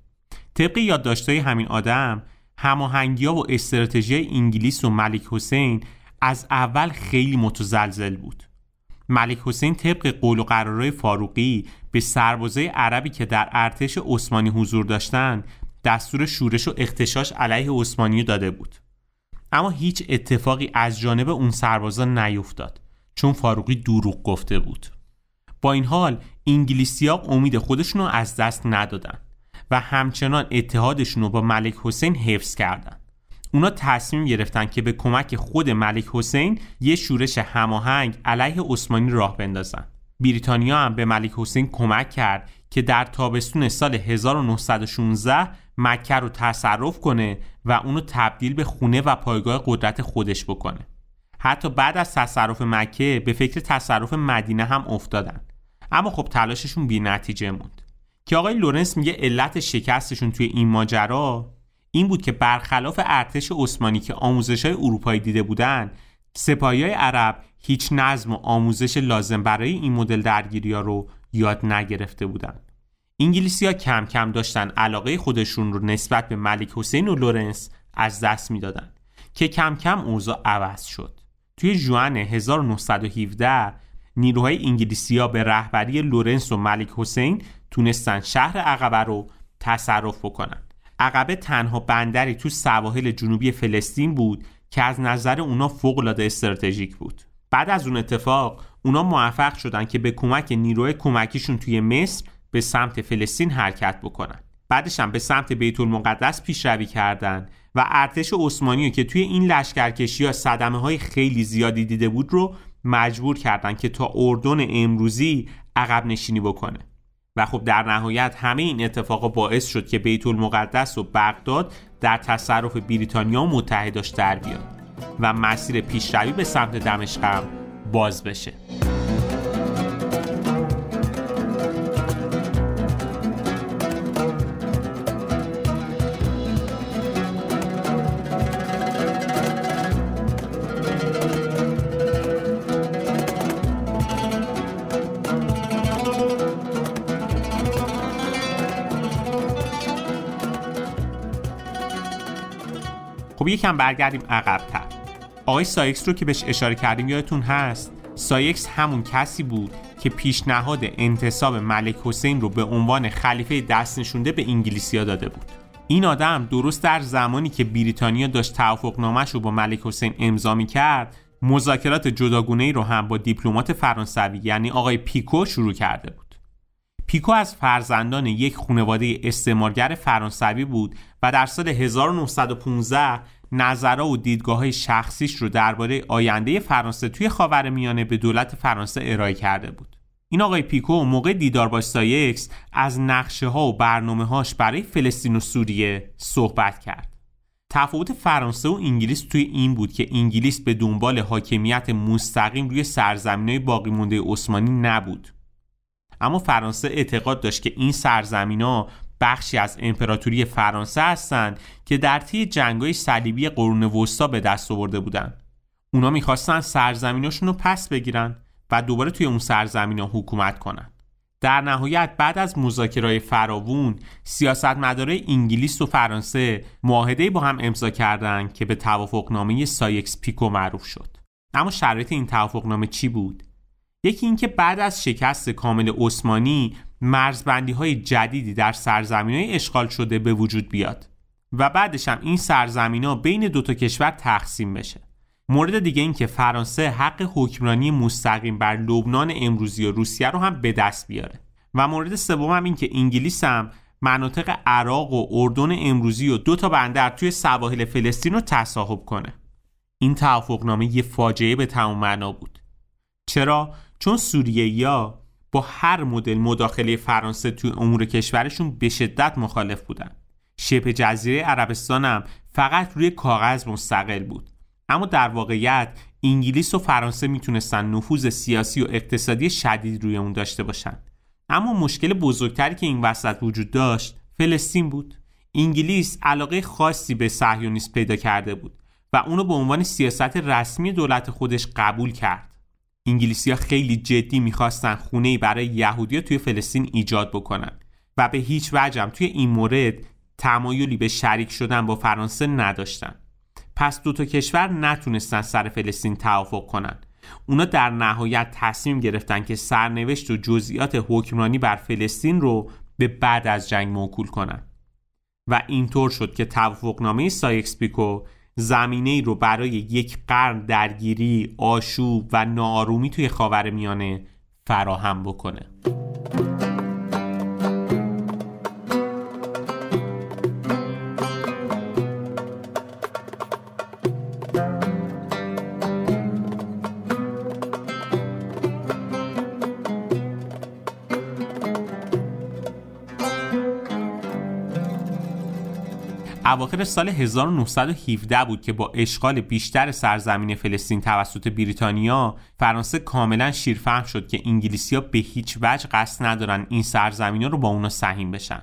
طبق یادداشت‌های همین آدم هماهنگی ها و استراتژی انگلیس و ملک حسین از اول خیلی متزلزل بود. ملک حسین طبق قول و قرارهای فاروقی به سربازای عربی که در ارتش عثمانی حضور داشتند دستور شورش و اختشاش علیه عثمانی داده بود. اما هیچ اتفاقی از جانب اون سربازان نیفتاد چون فاروقی دروغ گفته بود. با این حال انگلیسی ها امید خودشون رو از دست ندادن و همچنان اتحادشون رو با ملک حسین حفظ کردن. اونا تصمیم گرفتن که به کمک خود ملک حسین یه شورش هماهنگ علیه عثمانی راه بندازن. بریتانیا هم به ملک حسین کمک کرد که در تابستون سال 1916 مکه رو تصرف کنه و اونو تبدیل به خونه و پایگاه قدرت خودش بکنه. حتی بعد از تصرف مکه به فکر تصرف مدینه هم افتادن. اما خب تلاششون بی نتیجه موند. که آقای لورنس میگه علت شکستشون توی این ماجرا این بود که برخلاف ارتش عثمانی که آموزش های اروپایی دیده بودن سپاهی های عرب هیچ نظم و آموزش لازم برای این مدل درگیری رو یاد نگرفته بودن انگلیسی ها کم کم داشتن علاقه خودشون رو نسبت به ملک حسین و لورنس از دست می‌دادن که کم کم اوضاع عوض شد. توی جوان 1917 نیروهای انگلیسیا به رهبری لورنس و ملک حسین تونستن شهر عقبه رو تصرف بکنن. عقبه تنها بندری تو سواحل جنوبی فلسطین بود که از نظر اونا فوق استراتژیک بود. بعد از اون اتفاق اونا موفق شدن که به کمک نیروی کمکیشون توی مصر به سمت فلسطین حرکت بکنن. بعدش هم به سمت بیت المقدس پیشروی کردن و ارتش عثمانی که توی این لشکرکشی ها صدمه های خیلی زیادی دیده بود رو مجبور کردن که تا اردن امروزی عقب نشینی بکنه. و خب در نهایت همه این اتفاق باعث شد که بیت المقدس و بغداد در تصرف بریتانیا و متحداش در بیاد و مسیر پیشروی به سمت دمشق باز بشه. خب یکم برگردیم عقبتر. آقای سایکس رو که بهش اشاره کردیم یادتون هست؟ سایکس همون کسی بود که پیشنهاد انتصاب ملک حسین رو به عنوان خلیفه دست نشونده به انگلیسیا داده بود. این آدم درست در زمانی که بریتانیا داشت توافقنامه‌اش رو با ملک حسین امضا کرد مذاکرات جداگونه ای رو هم با دیپلمات فرانسوی یعنی آقای پیکو شروع کرده بود. پیکو از فرزندان یک خانواده استعمارگر فرانسوی بود و در سال 1915 نظرها و دیدگاه های شخصیش رو درباره آینده فرانسه توی خاورمیانه به دولت فرانسه ارائه کرده بود. این آقای پیکو موقع دیدار با سایکس از نقشه ها و برنامه هاش برای فلسطین و سوریه صحبت کرد. تفاوت فرانسه و انگلیس توی این بود که انگلیس به دنبال حاکمیت مستقیم روی سرزمین های باقی مونده عثمانی نبود. اما فرانسه اعتقاد داشت که این سرزمین ها بخشی از امپراتوری فرانسه هستند که در طی جنگای صلیبی قرون وسطا به دست آورده بودند. اونا می‌خواستن سرزمیناشون رو پس بگیرن و دوباره توی اون سرزمین حکومت کنن. در نهایت بعد از مذاکرات فراوون سیاستمدارای انگلیس و فرانسه معاهده با هم امضا کردند که به توافقنامه سایکس پیکو معروف شد. اما شرایط این توافقنامه چی بود؟ یکی اینکه بعد از شکست کامل عثمانی مرزبندی های جدیدی در سرزمین های اشغال شده به وجود بیاد و بعدش هم این سرزمین ها بین دو تا کشور تقسیم بشه. مورد دیگه این که فرانسه حق حکمرانی مستقیم بر لبنان امروزی و روسیه رو هم به دست بیاره. و مورد سوم هم این که انگلیس هم مناطق عراق و اردن امروزی و دو تا بندر توی سواحل فلسطین رو تصاحب کنه. این توافقنامه یه فاجعه به تمام معنا بود. چرا؟ چون سوریه یا با هر مدل مداخله فرانسه توی امور کشورشون به شدت مخالف بودن. شبه جزیره عربستان هم فقط روی کاغذ مستقل بود. اما در واقعیت انگلیس و فرانسه می‌تونستن نفوذ سیاسی و اقتصادی شدید روی اون داشته باشن. اما مشکل بزرگتری که این وسط وجود داشت فلسطین بود. انگلیس علاقه خاصی به صهیونیسم پیدا کرده بود و اونو به عنوان سیاست رسمی دولت خودش قبول کرد. انگلیسی ها خیلی جدی می‌خواستن خونه ای برای یهودیا توی فلسطین ایجاد بکنن و به هیچ وجهم توی این مورد تمایلی به شریک شدن با فرانسه نداشتن. پس دو تا کشور نتونستن سر فلسطین توافق کنن. اونا در نهایت تصمیم گرفتن که سرنوشت و جزئیات حکمرانی بر فلسطین رو به بعد از جنگ موکول کنن. و اینطور شد که توافقنامه سایکس پیکو زمینه ای رو برای یک قرن درگیری، آشوب و ناآرومی توی خاورمیانه فراهم بکنه. اواخر سال 1917 بود که با اشغال بیشتر سرزمین فلسطین توسط بریتانیا فرانسه کاملا شیرفهم شد که انگلیسیا به هیچ وجه قصد ندارن این سرزمین رو با اونا سهیم بشن.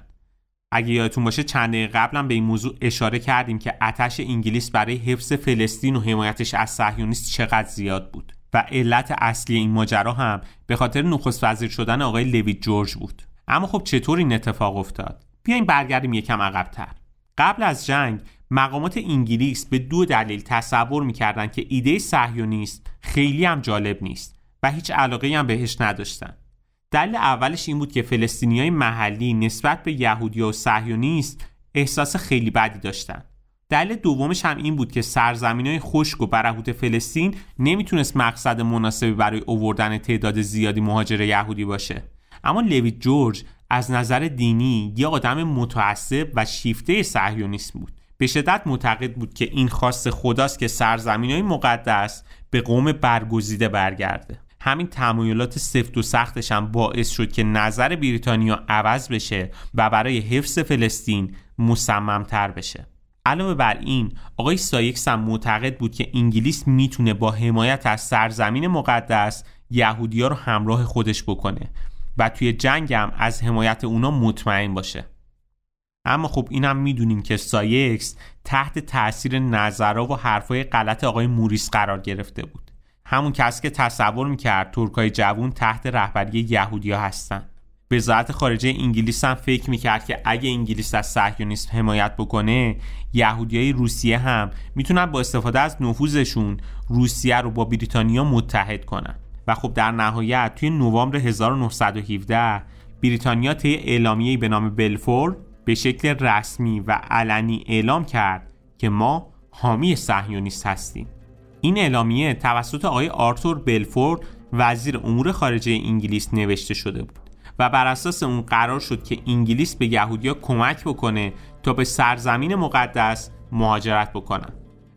اگه یادتون باشه چند دقیقه قبلا به این موضوع اشاره کردیم که اتش انگلیس برای حفظ فلسطین و حمایتش از صهیونیست چقدر زیاد بود و علت اصلی این ماجرا هم به خاطر نخست وزیر شدن آقای لوید جورج بود. اما خب چطور این اتفاق افتاد؟ بیایم برگردیم یکم عقبتر. قبل از جنگ مقامات انگلیس به دو دلیل تصور می‌کردند که ایده صهیونیست خیلی هم جالب نیست و هیچ علاقه هم بهش نداشتن. دلیل اولش این بود که فلسطینی محلی نسبت به یهودی و صهیونیست احساس خیلی بدی داشتن. دلیل دومش هم این بود که سرزمین های خشک و برهوت فلسطین نمی‌تونست مقصد مناسبی برای اووردن تعداد زیادی مهاجر یهودی باشه. اما لوید جورج از نظر دینی یه آدم متعصب و شیفته صهیونیسم بود. به شدت معتقد بود که این خواست خداست که سرزمین های مقدس به قوم برگزیده برگرده. همین تمایلات سفت و سختش هم باعث شد که نظر بریتانیا عوض بشه و برای حفظ فلسطین مصممتر بشه. علاوه بر این آقای سایکس هم معتقد بود که انگلیس می‌تونه با حمایت از سرزمین مقدس یهودیا رو همراه خودش بکنه. و توی جنگ هم از حمایت اونا مطمئن باشه. اما خب اینم می‌دونیم که سایکس تحت تاثیر نظرها و حرفای غلط آقای موریس قرار گرفته بود. همون کسی که تصور می‌کرد ترکای جوون تحت رهبری یهودیا هستن. وزارت خارجه انگلیس هم فکر می‌کرد که اگه انگلیس از صهیونیسم حمایت بکنه یهودیای روسیه هم می‌تونن با استفاده از نفوذشون روسیه رو با بریتانیا متحد کنن. و خب در نهایت توی نوامبر 1917 بریتانیا طی اعلامیه‌ای به نام بلفور به شکل رسمی و علنی اعلام کرد که ما حامی صهیونیست هستیم. این اعلامیه توسط آقای آرتور بلفور وزیر امور خارجه انگلیس نوشته شده بود و بر اساس اون قرار شد که انگلیس به یهودیا کمک بکنه تا به سرزمین مقدس مهاجرت بکنن.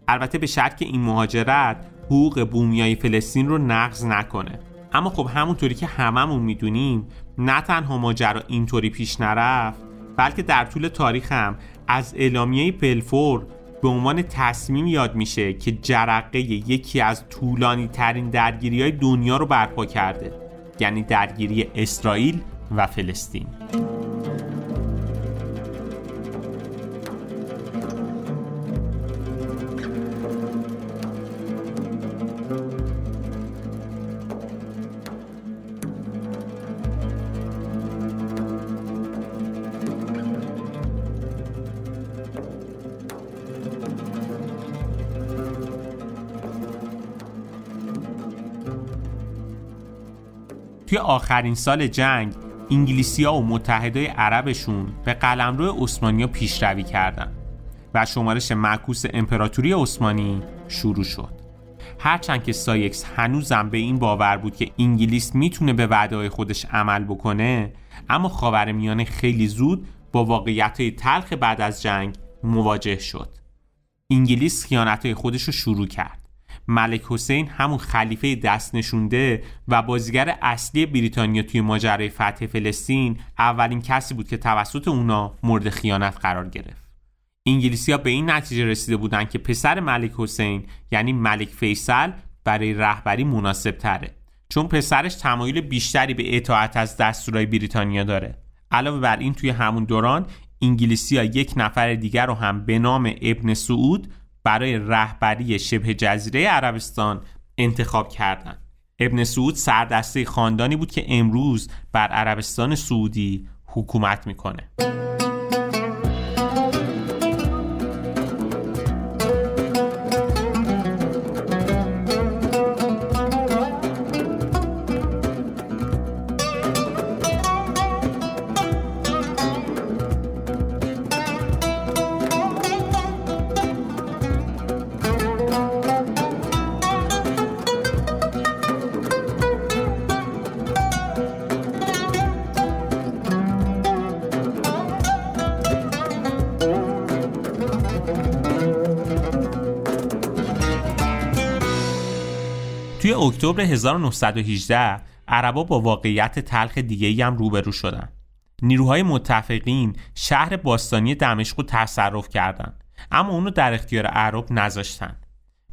البته به شرط که این مهاجرت حقوق بومیای فلسطین رو نقض نکنه. اما خب همونطوری که هممون می‌دونیم نه تنها ماجرا اینطوری پیش نرفت بلکه در طول تاریخ هم از اعلامیه پلفور به عنوان تصمیم یاد میشه که جرقه یکی از طولانی ترین درگیری های دنیا رو برپا کرده یعنی درگیری اسرائیل و فلسطین. آخرین سال جنگ انگلیسی ها و متحدای عربشون به قلمرو عثمانی پیشروی کردند و شمارش معکوس امپراتوری عثمانی شروع شد. هرچند که سایکس هنوزم به این باور بود که انگلیس می‌تونه به وعده خودش عمل بکنه اما خاورمیانه خیلی زود با واقعیت تلخ بعد از جنگ مواجه شد. انگلیس خیانت خودش رو شروع کرد. ملک حسین همون خلیفه دست نشونده و بازیگر اصلی بریتانیا توی ماجرای فتح فلسطین اولین کسی بود که توسط اونا مورد خیانت قرار گرفت. انگلیسی ها به این نتیجه رسیده بودن که پسر ملک حسین یعنی ملک فیصل برای رهبری مناسب تره چون پسرش تمایل بیشتری به اطاعت از دستورای بریتانیا داره. علاوه بر این توی همون دوران انگلیسی یک نفر دیگر رو هم به نام ابن سعود برای رهبری شبه جزیره عربستان انتخاب کردند. ابن سعود سردسته خاندانی بود که امروز بر عربستان سعودی حکومت می‌کنه. اکتبر 1918 عربا با واقعیت تلخ دیگه هم روبرو شدن. نیروهای متفقین شهر باستانی دمشق رو تصرف کردند اما اونو در اختیار عرب نذاشتن.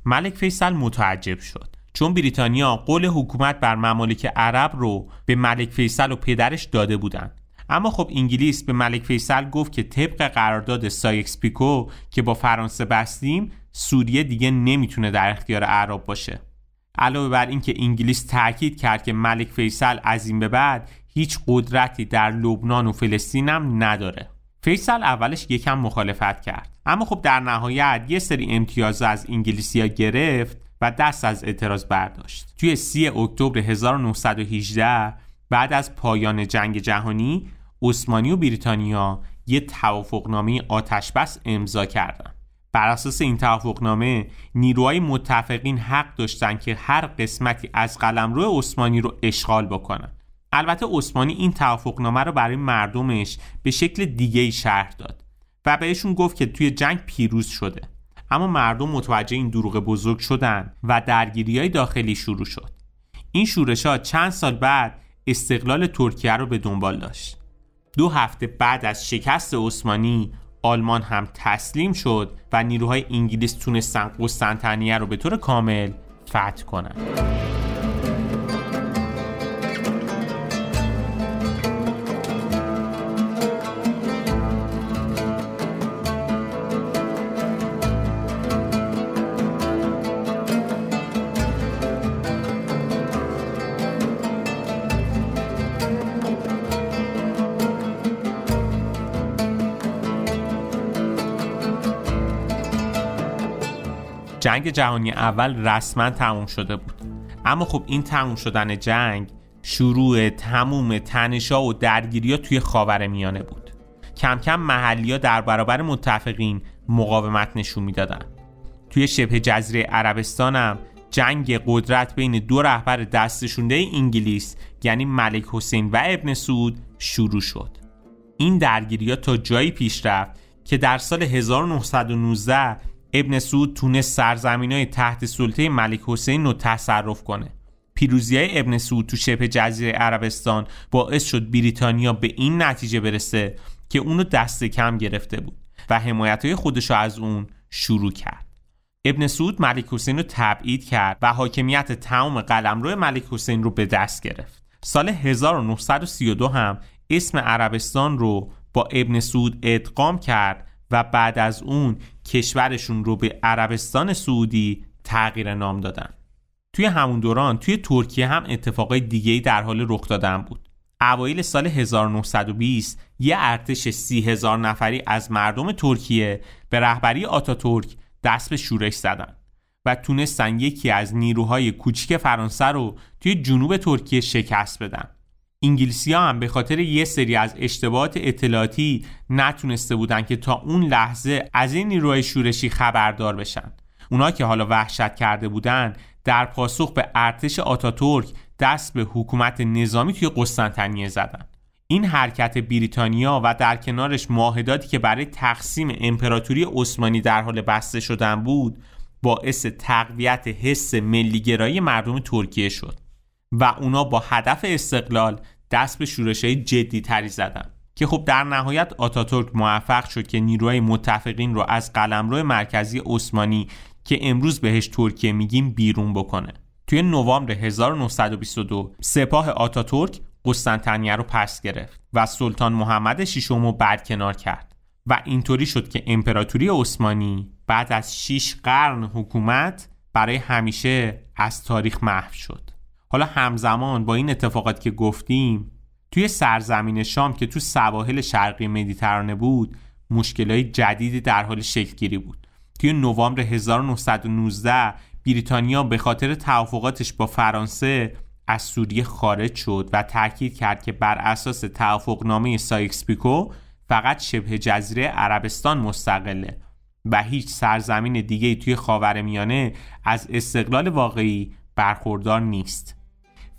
ملک فیصل متعجب شد چون بریتانیا قول حکومت بر ممالک عرب رو به ملک فیصل و پدرش داده بودند اما خب انگلیس به ملک فیصل گفت که طبق قرارداد سایکس پیکو که با فرانسه بستیم سوریه دیگه نمی‌تونه در اختیار عرب باشه. علاوه بر اینکه انگلیس تاکید کرد که ملک فیصل از این به بعد هیچ قدرتی در لبنان و فلسطین هم نداره. فیصل اولش یکم مخالفت کرد. اما خب در نهایت یه سری امتیاز از انگلیسیا گرفت و دست از اعتراض برداشت. توی 3 اکتبر 1918 بعد از پایان جنگ جهانی عثمانی و بریتانیا یه توافقنامه آتشبس امضا کردند بر اساس این توافقنامه نیروهای متفقین حق داشتند که هر قسمتی از قلمرو عثمانی رو اشغال بکنن. البته عثمانی این توافقنامه رو برای مردمش به شکل دیگه ای شرح داد و بهشون گفت که توی جنگ پیروز شده. اما مردم متوجه این دروغ بزرگ شدن و درگیری های داخلی شروع شد. این شورش ها چند سال بعد استقلال ترکیه رو به دنبال داشت. دو هفته بعد از شکست عثمانی آلمان هم تسلیم شد و نیروهای انگلیس تونستن قسطنطنیه رو به طور کامل فتح کنند. جنگ جهانی اول رسما تموم شده بود. اما خب این تموم شدن جنگ شروع تموم تنشا و درگیری توی خاور میانه بود. کم کم محلی ها در برابر متفقین مقاومت نشون می‌دادن. توی شبه جزیره عربستان هم جنگ قدرت بین دو رهبر دستشونده انگلیس یعنی ملک حسین و ابن سعود شروع شد. این درگیری ها تا جایی پیش رفت که در سال 1919 ابن سعود تونست سرزمین های تحت سلطه ملک حسین رو تصرف کنه. پیروزی های ابن سعود تو شبه جزیره عربستان باعث شد بریتانیا به این نتیجه برسه که اونو دست کم گرفته بود و حمایت های خودش از اون شروع کرد. ابن سعود ملک حسین رو تبعید کرد و حاکمیت تمام قلمرو ملک حسین رو به دست گرفت. سال 1932 هم اسم عربستان رو با ابن سعود ادغام کرد و بعد از اون کشورشون رو به عربستان سعودی تغییر نام دادن. توی همون دوران توی ترکیه هم اتفاقای دیگهی در حال رخ دادن بود. اوایل سال 1920 یه ارتش سی هزار نفری از مردم ترکیه به رهبری آتاتورک دست به شورش زدن و تونستن یکی از نیروهای کوچیک فرانسه رو توی جنوب ترکیه شکست بدن. انگلیسی ها هم به خاطر یه سری از اشتباهات اطلاعاتی نتونسته بودن که تا اون لحظه از این نیروهای شورشی خبردار بشن. اونا که حالا وحشت کرده بودن در پاسخ به ارتش آتاتورک دست به حکومت نظامی توی قسطنطنیه زدن. این حرکت بریتانیا و در کنارش معاهداتی که برای تقسیم امپراتوری عثمانی در حال بسته شدن بود باعث تقویت حس ملیگرایی مردم ترکیه شد و اونا با هدف استقلال دست به شورش های جدی تری زدن که خب در نهایت آتاتورک موفق شد که نیروهای متفقین رو از قلمرو مرکزی عثمانی که امروز بهش ترکیه میگیم بیرون بکنه. توی نوامبر 1922 سپاه آتاتورک قسطنطنیه رو پس گرفت و سلطان محمد ششم رو برکنار کرد و اینطوری شد که امپراتوری عثمانی بعد از 6 قرن حکومت برای همیشه از تاریخ محو شد. حالا همزمان با این اتفاقات که گفتیم توی سرزمین شام که تو سواحل شرقی مدیترانه بود مشکلات جدیدی در حال شکلگیری بود توی نوامبر 1919 بریتانیا به خاطر توافقاتش با فرانسه از سوریه خارج شد و تاکید کرد که بر اساس توافقنامه سایکس پیکو فقط شبه جزیره عربستان مستقله و هیچ سرزمین دیگه توی خاورمیانه از استقلال واقعی برخوردار نیست.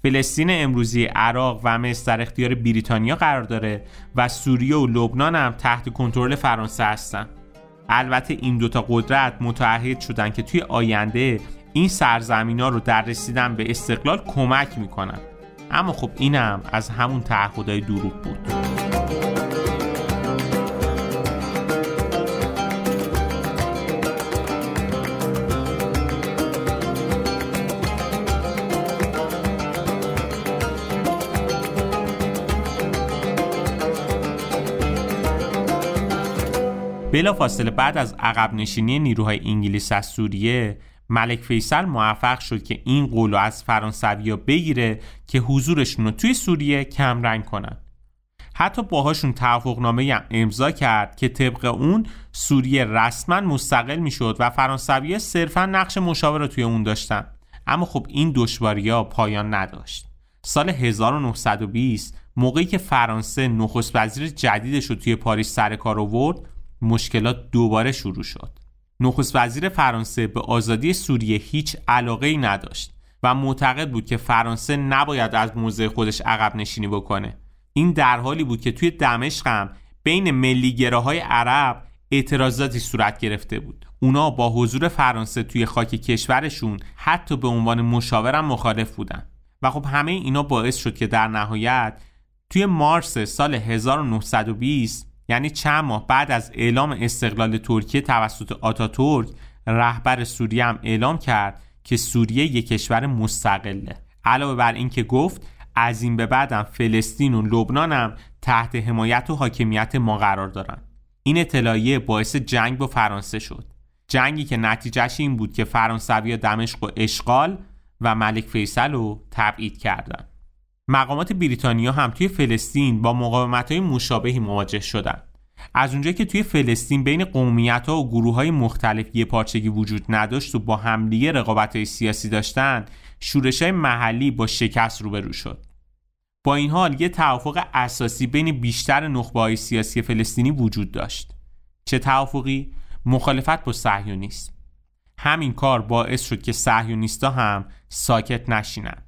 فلسطین امروزی عراق و مصر در اختیار بریتانیا قرار داره و سوریه و لبنان هم تحت کنترل فرانسه هستن. البته این دوتا قدرت متعهد شدن که توی آینده این سرزمین ها رو در رسیدن به استقلال کمک می‌کنن اما خب اینم از همون تعهدهای دروغ بود بلا فاصله بعد از عقب نشینی نیروهای انگلیس از سوریه ملک فیصل موفق شد که این قولو از فرانسویا بگیره که حضورشون رو توی سوریه کمرنگ کنن. حتی باهاشون توافقنامه هم امضا کرد که طبق اون سوریه رسما مستقل می‌شد و فرانسویا صرفا نقش مشاور رو توی اون داشتن. اما خب این دشواری ها پایان نداشت. سال 1920 موقعی که فرانسه نخست وزیر جدیدش رو توی پاریس سر کار آورد مشکلات دوباره شروع شد. نخست وزیر فرانسه به آزادی سوریه هیچ علاقه ای نداشت و معتقد بود که فرانسه نباید از موضع خودش عقب نشینی بکنه. این در حالی بود که توی دمشق هم بین ملیگراهای عرب اعتراضاتی صورت گرفته بود. اونا با حضور فرانسه توی خاک کشورشون حتی به عنوان مشاورم مخالف بودن. و خب همه اینا باعث شد که در نهایت توی مارس سال 1920 یعنی چند ماه بعد از اعلام استقلال ترکیه توسط آتاتورک رهبر سوریه هم اعلام کرد که سوریه یک کشور مستقله. علاوه بر اینکه گفت از این به بعدم فلسطین و لبنان هم تحت حمایت و حاکمیت ما قرار دارن. این اطلاعیه باعث جنگ با فرانسه شد. جنگی که نتیجهش این بود که فرانسوی دمشق و اشغال و ملک فیصل رو تبعید کردند. مقامات بریتانیا هم توی فلسطین با مقاومت های مشابهی مواجه شدند. از اونجایی که توی فلسطین بین قومیت ها و گروه های مختلف یه پارچگی وجود نداشت و با همدیگه رقابت های سیاسی داشتن شورش های محلی با شکست روبرو شد با این حال یه توافق اساسی بین بیشتر نخبه های سیاسی فلسطینی وجود داشت چه توافقی؟ مخالفت با صهیونیسم همین کار باعث شد که صهیونیستا هم ساکت نشینن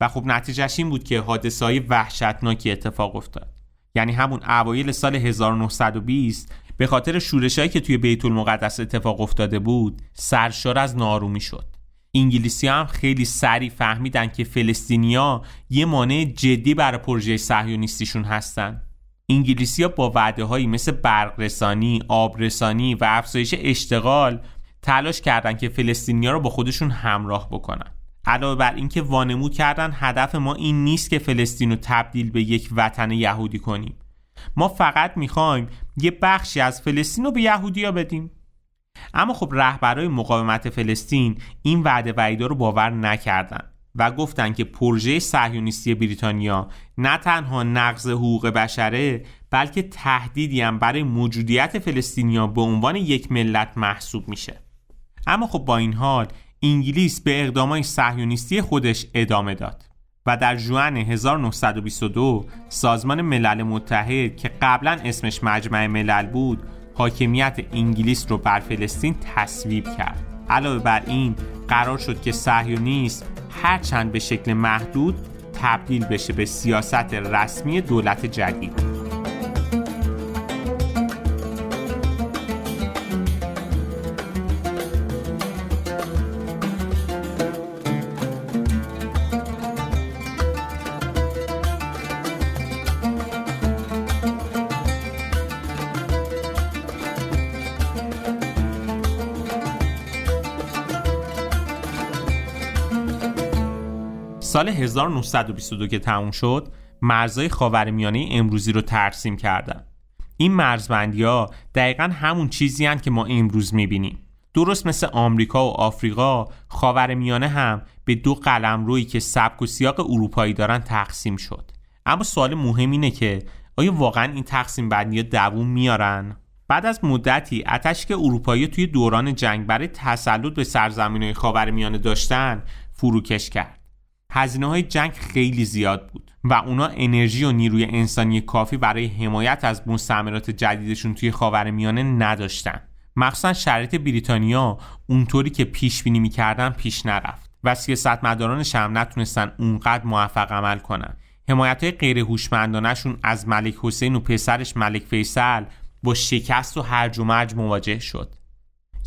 و خب نتیجهش این بود که حادثه های وحشتناکی اتفاق افتاد. یعنی همون اوایل سال 1920 به خاطر شورشایی که توی بیت المقدس اتفاق افتاده بود سرشار از نارومی شد. انگلیسی هم خیلی سریع فهمیدن که فلسطینیا یه مانع جدی برای پروژه صهیونیستیشون هستن. انگلیسی ها با وعده هایی مثل برقرسانی، آبرسانی و افزایش اشتغال تلاش کردن که فلسطینیا رو با خودشون همراه بکنن. علاوه بر اینکه وانمود کردن هدف ما این نیست که فلسطین رو تبدیل به یک وطن یهودی کنیم. ما فقط می‌خوایم یه بخشی از فلسطین رو به یهودیا بدیم. اما خب رهبرای مقاومت فلسطین این وعده وعیدا رو باور نکردن و گفتند که پروژه صهیونیستی بریتانیا نه تنها نقض حقوق بشره بلکه تهدیدی هم برای موجودیت فلسطینیا به عنوان یک ملت محسوب میشه. اما خب با این حال انگلیس به اقدامای صهیونیستی خودش ادامه داد و در جوان 1922 سازمان ملل متحد که قبلا اسمش مجمع ملل بود حاکمیت انگلیس رو بر فلسطین تصویب کرد. علاوه بر این قرار شد که صهیونیسم هرچند به شکل محدود تبدیل بشه به سیاست رسمی دولت جدید. سال 1922 که تموم شد مرزهای خاورمیانه امروزی رو ترسیم کردن. این مرزبندی ها دقیقا همون چیزی هن که ما امروز می‌بینیم. درست مثل آمریکا و آفریقا خاورمیانه هم به دو قلم روی که سبک و سیاق اروپایی دارن تقسیم شد. اما سوال مهم اینه که آیا واقعا این تقسیم بندی ها دووم میارن؟ بعد از مدتی اتش که اروپایی توی دوران جنگ برای تسلط به سرزمین های خاورمیانه داشتن فروکش کرد. هزینه های جنگ خیلی زیاد بود و اونا انرژی و نیروی انسانی کافی برای حمایت از مستعمرات جدیدشون توی خاورمیانه نداشتن. مخصوصا شرایط بریتانیا اونطوری که پیش بینی می‌کردن پیش نرفت و سیاستمدارانش هم نتونستن اونقدر موفق عمل کنن. حمایت های غیر هوشمندانهشون از ملک حسین و پسرش ملک فیصل با شکست و هرج و مرج مواجه شد.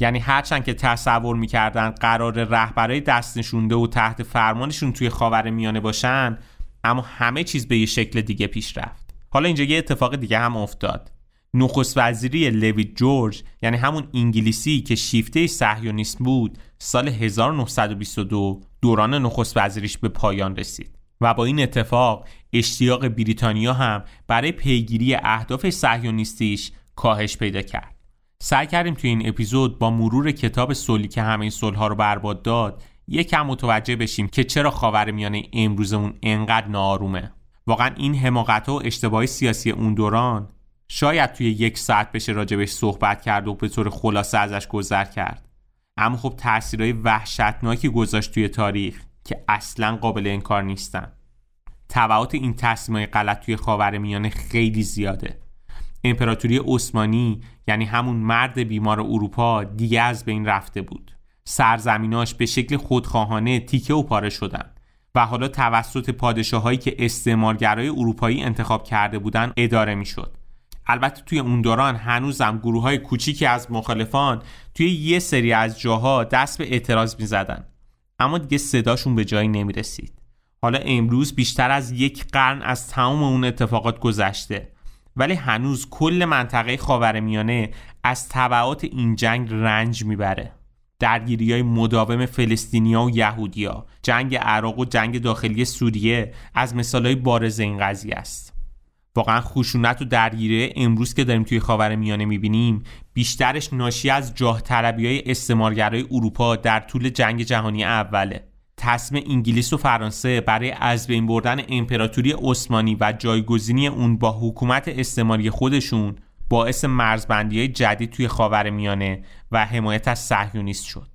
یعنی هرچند که تصور می‌کردن قرار رهبرای دست نشونده و تحت فرمانشون توی خاور میانه باشن اما همه چیز به یه شکل دیگه پیش رفت. حالا اینجا یه اتفاق دیگه هم افتاد. نخست وزیری لوید جورج یعنی همون انگلیسی که شیفته صهیونیسم بود سال 1922 دوران نخست وزیریش به پایان رسید. و با این اتفاق اشتیاق بریتانیا هم برای پیگیری اهداف صهیونیستیش کاهش پیدا کرد. سعی کردیم توی این اپیزود با مرور کتاب سولی که همه این رو برباد داد یکم متوجه بشیم که چرا خاور میانه امروزمون انقدر نارومه واقعا این حماقت و اشتباه سیاسی اون دوران شاید توی یک ساعت بشه راجبش صحبت کرد و به طور خلاصه ازش گذر کرد. اما خب تاثیرهای وحشتناکی گذاشت توی تاریخ که اصلا قابل انکار نیستن. تبعات این تصمیمای غلط توی خاور میانه خیلی زیاده. امپراتوری عثمانی یعنی همون مرد بیمار اروپا دیگه از بین رفته بود سرزمیناش به شکل خودخواهانه تیکه و پاره شدن و حالا توسط پادشاهایی که استعمارگرای اروپایی انتخاب کرده بودن اداره می‌شد. البته توی اون دوران هنوزم گروه های کوچیکی از مخالفان توی یه سری از جاها دست به اعتراض می زدن. اما دیگه صداشون به جایی نمی رسید. حالا امروز بیشتر از یک قرن از تمام اون اتفاقات گذشته ولی هنوز کل منطقه خاورمیانه از طبعات این جنگ رنج می‌بره. درگیری های مداوم فلسطینیا و یهودیا جنگ عراق و جنگ داخلی سوریه از مثال های بارز این قضیه است. واقعا خشونت و درگیری امروز که داریم توی خاور میانه می‌بینیم بیشترش ناشی از جاه طلبی های استعمارگرای اروپا در طول جنگ جهانی اوله. تصمیم انگلیس و فرانسه برای از بین بردن امپراتوری عثمانی و جایگزینی اون با حکومت استعماری خودشون باعث مرزبندی های جدید توی خاور میانه و حمایت از صهیونیست شد.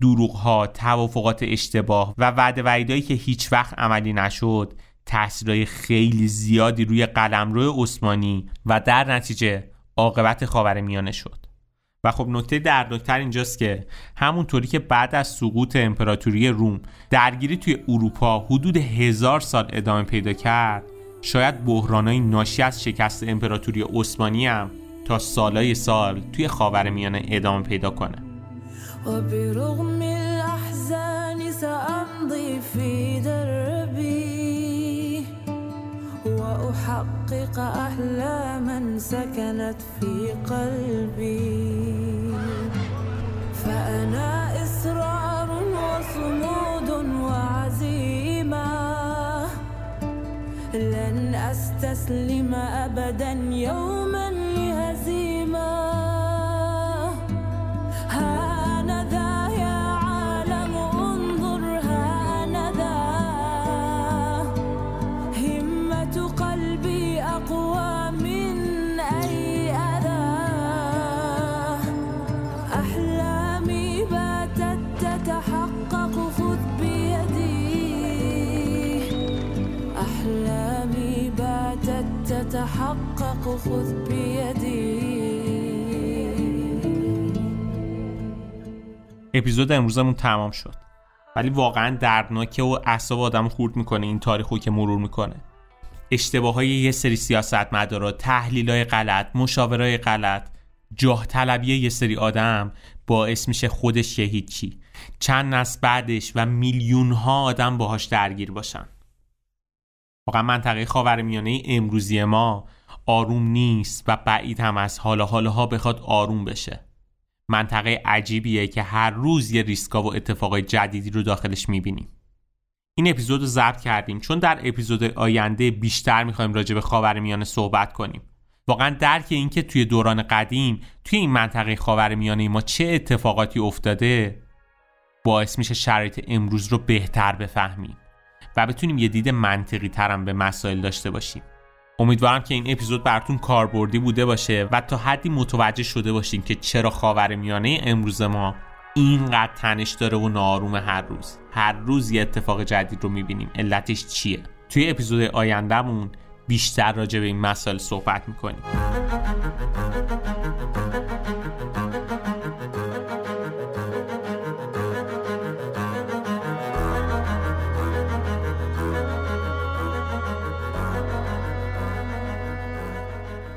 دروغ ها، توافقات اشتباه و وعده وعیدایی که هیچ وقت عملی نشد تاثیرهای خیلی زیادی روی قلمرو عثمانی و در نتیجه عاقبت خاور میانه شد. و خب نکته دردناکتر اینجاست که همونطوری که بعد از سقوط امپراتوری روم درگیری توی اروپا حدود هزار سال ادامه پیدا کرد شاید بحرانای ناشی از شکست امپراتوری عثمانی هم تا سالای سال توی خاور میانه ادامه پیدا کنه. وبرغم الأحزان سأمضي في دربي وأحقق أحلاما سكنت في قلبي. فأنا إصرار وصمود وعزيمة. لن أستسلم أبدا يوما لهزيمة. اپیزود امروزمون تمام شد. ولی واقعا دردناکه و اعصاب آدم خورد می‌کنه این تاریخو که مرور می‌کنه. اشتباه های یه سری سیاست مدارا تحلیل های غلط مشاورای غلط جاه طلبی یه سری آدم باعث میشه خودش یه هیچی. چند نسل بعدش و میلیون ها آدم باهاش درگیر باشن. واقعا منطقه خاورمیانه امروزی ما آروم نیست و بعید هم از حالا حالا بخواد آروم بشه. منطقه عجیبیه که هر روز یه ریسکا و اتفاقای جدیدی رو داخلش می‌بینیم. این اپیزود رو ضبط کردیم. چون در اپیزود آینده بیشتر می‌خوایم راجع به خاورمیانه صحبت کنیم. واقعا درک اینکه توی دوران قدیم توی این منطقه خاورمیانه ما چه اتفاقاتی افتاده باعث میشه شرایط امروز رو بهتر بفهمیم و بتونیم یه دید منطقی ترم به مسائل داشته باشیم. امیدوارم که این اپیزود براتون کاربردی بوده باشه و تا حدی متوجه شده باشیم که چرا خاور میانه امروز ما اینقدر تنش داره و ناروم هر روز. هر روز یه اتفاق جدید رو می‌بینیم. علتش چیه؟ توی اپیزود آیندهمون بیشتر راجع به این مسائل صحبت می‌کنیم.